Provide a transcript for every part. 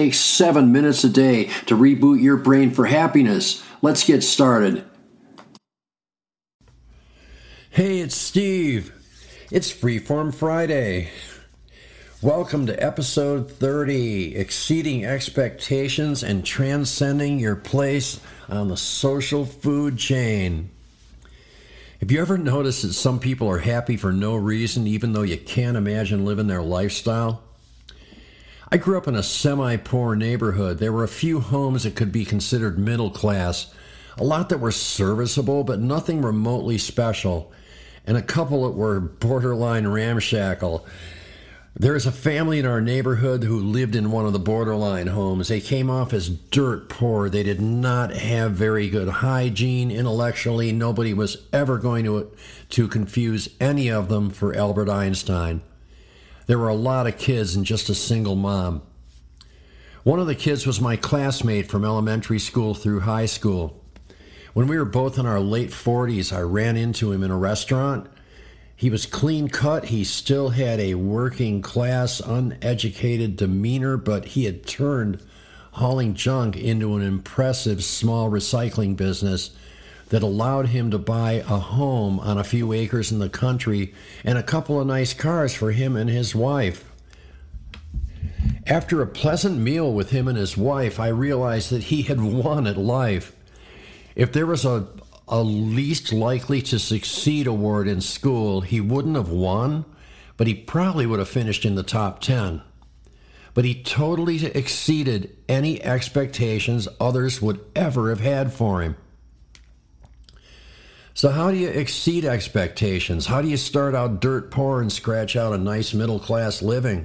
takes seven minutes a day to reboot your brain for happiness. Let's get started. Hey, it's Steve. It's Freeform Friday. Welcome to episode 30 Exceeding Expectations and Transcending Your Place on the Social Food Chain. Have you ever noticed that some people are happy for no reason, even though you can't imagine living their lifestyle? I grew up in a semi poor neighborhood. There were a few homes that could be considered middle class, a lot that were serviceable, but nothing remotely special, and a couple that were borderline ramshackle. There is a family in our neighborhood who lived in one of the borderline homes. They came off as dirt poor. They did not have very good hygiene intellectually. Nobody was ever going to, to confuse any of them for Albert Einstein. There were a lot of kids and just a single mom. One of the kids was my classmate from elementary school through high school. When we were both in our late 40s, I ran into him in a restaurant. He was clean cut. He still had a working class, uneducated demeanor, but he had turned hauling junk into an impressive small recycling business that allowed him to buy a home on a few acres in the country and a couple of nice cars for him and his wife. After a pleasant meal with him and his wife, I realized that he had won at life. If there was a, a least likely to succeed award in school, he wouldn't have won, but he probably would have finished in the top 10. But he totally exceeded any expectations others would ever have had for him. So, how do you exceed expectations? How do you start out dirt poor and scratch out a nice middle class living?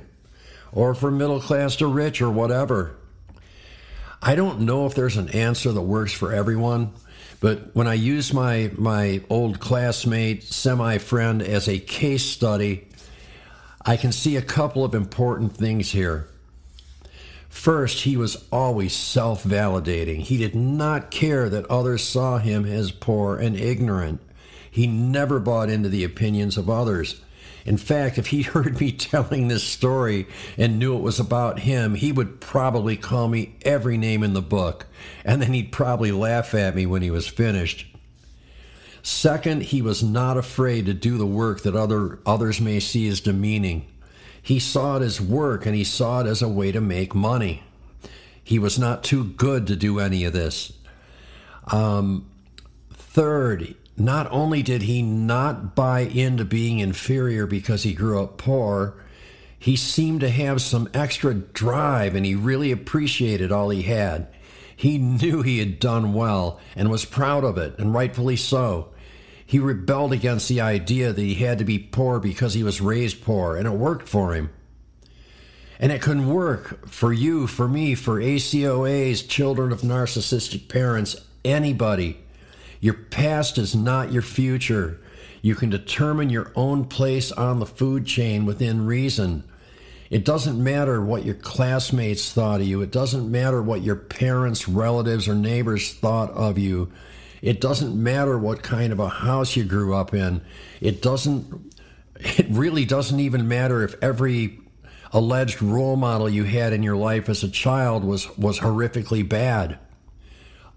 Or from middle class to rich or whatever? I don't know if there's an answer that works for everyone, but when I use my, my old classmate, semi friend, as a case study, I can see a couple of important things here. First, he was always self validating. He did not care that others saw him as poor and ignorant. He never bought into the opinions of others. In fact, if he heard me telling this story and knew it was about him, he would probably call me every name in the book, and then he'd probably laugh at me when he was finished. Second, he was not afraid to do the work that other, others may see as demeaning. He saw it as work and he saw it as a way to make money. He was not too good to do any of this. Um, third, not only did he not buy into being inferior because he grew up poor, he seemed to have some extra drive and he really appreciated all he had. He knew he had done well and was proud of it, and rightfully so. He rebelled against the idea that he had to be poor because he was raised poor, and it worked for him. And it can work for you, for me, for ACOAs, children of narcissistic parents, anybody. Your past is not your future. You can determine your own place on the food chain within reason. It doesn't matter what your classmates thought of you. It doesn't matter what your parents, relatives, or neighbors thought of you. It doesn't matter what kind of a house you grew up in. It doesn't it really doesn't even matter if every alleged role model you had in your life as a child was was horrifically bad.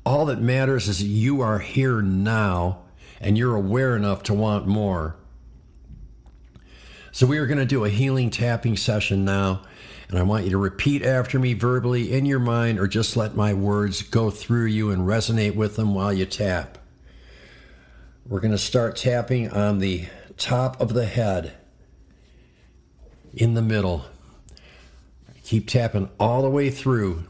All that matters is that you are here now and you're aware enough to want more. So we are going to do a healing tapping session now. And I want you to repeat after me verbally in your mind or just let my words go through you and resonate with them while you tap. We're going to start tapping on the top of the head, in the middle. Keep tapping all the way through.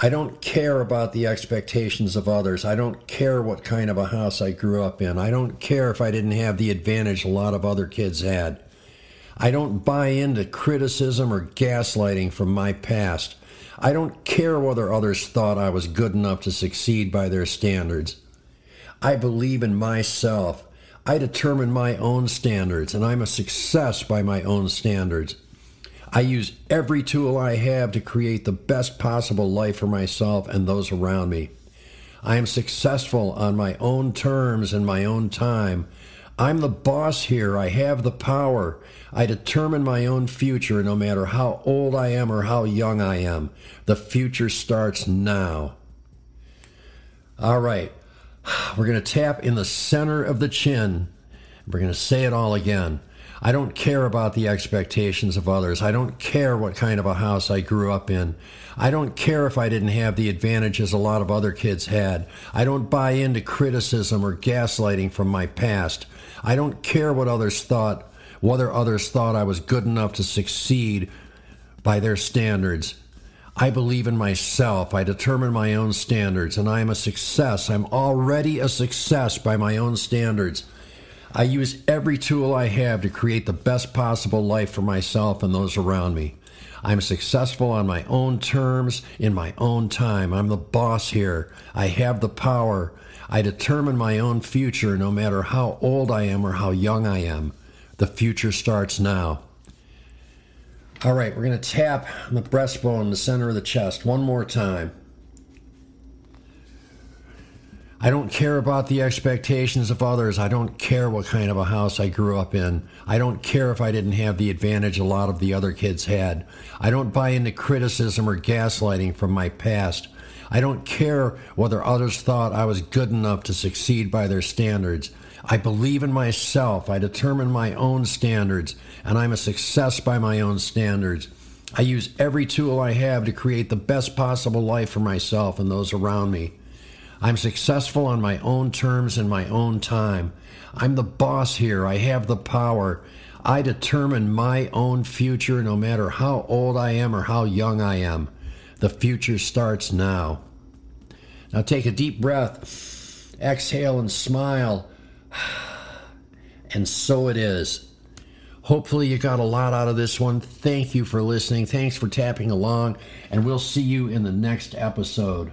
I don't care about the expectations of others. I don't care what kind of a house I grew up in. I don't care if I didn't have the advantage a lot of other kids had. I don't buy into criticism or gaslighting from my past. I don't care whether others thought I was good enough to succeed by their standards. I believe in myself. I determine my own standards, and I'm a success by my own standards. I use every tool I have to create the best possible life for myself and those around me. I am successful on my own terms and my own time. I'm the boss here. I have the power. I determine my own future no matter how old I am or how young I am. The future starts now. All right. We're going to tap in the center of the chin. We're going to say it all again. I don't care about the expectations of others. I don't care what kind of a house I grew up in. I don't care if I didn't have the advantages a lot of other kids had. I don't buy into criticism or gaslighting from my past. I don't care what others thought, whether others thought I was good enough to succeed by their standards. I believe in myself. I determine my own standards, and I am a success. I'm already a success by my own standards. I use every tool I have to create the best possible life for myself and those around me. I'm successful on my own terms, in my own time. I'm the boss here. I have the power. I determine my own future no matter how old I am or how young I am. The future starts now. All right, we're going to tap the breastbone in the center of the chest one more time. I don't care about the expectations of others. I don't care what kind of a house I grew up in. I don't care if I didn't have the advantage a lot of the other kids had. I don't buy into criticism or gaslighting from my past. I don't care whether others thought I was good enough to succeed by their standards. I believe in myself. I determine my own standards, and I'm a success by my own standards. I use every tool I have to create the best possible life for myself and those around me. I'm successful on my own terms in my own time. I'm the boss here. I have the power. I determine my own future no matter how old I am or how young I am. The future starts now. Now take a deep breath, exhale, and smile. And so it is. Hopefully, you got a lot out of this one. Thank you for listening. Thanks for tapping along, and we'll see you in the next episode.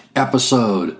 episode.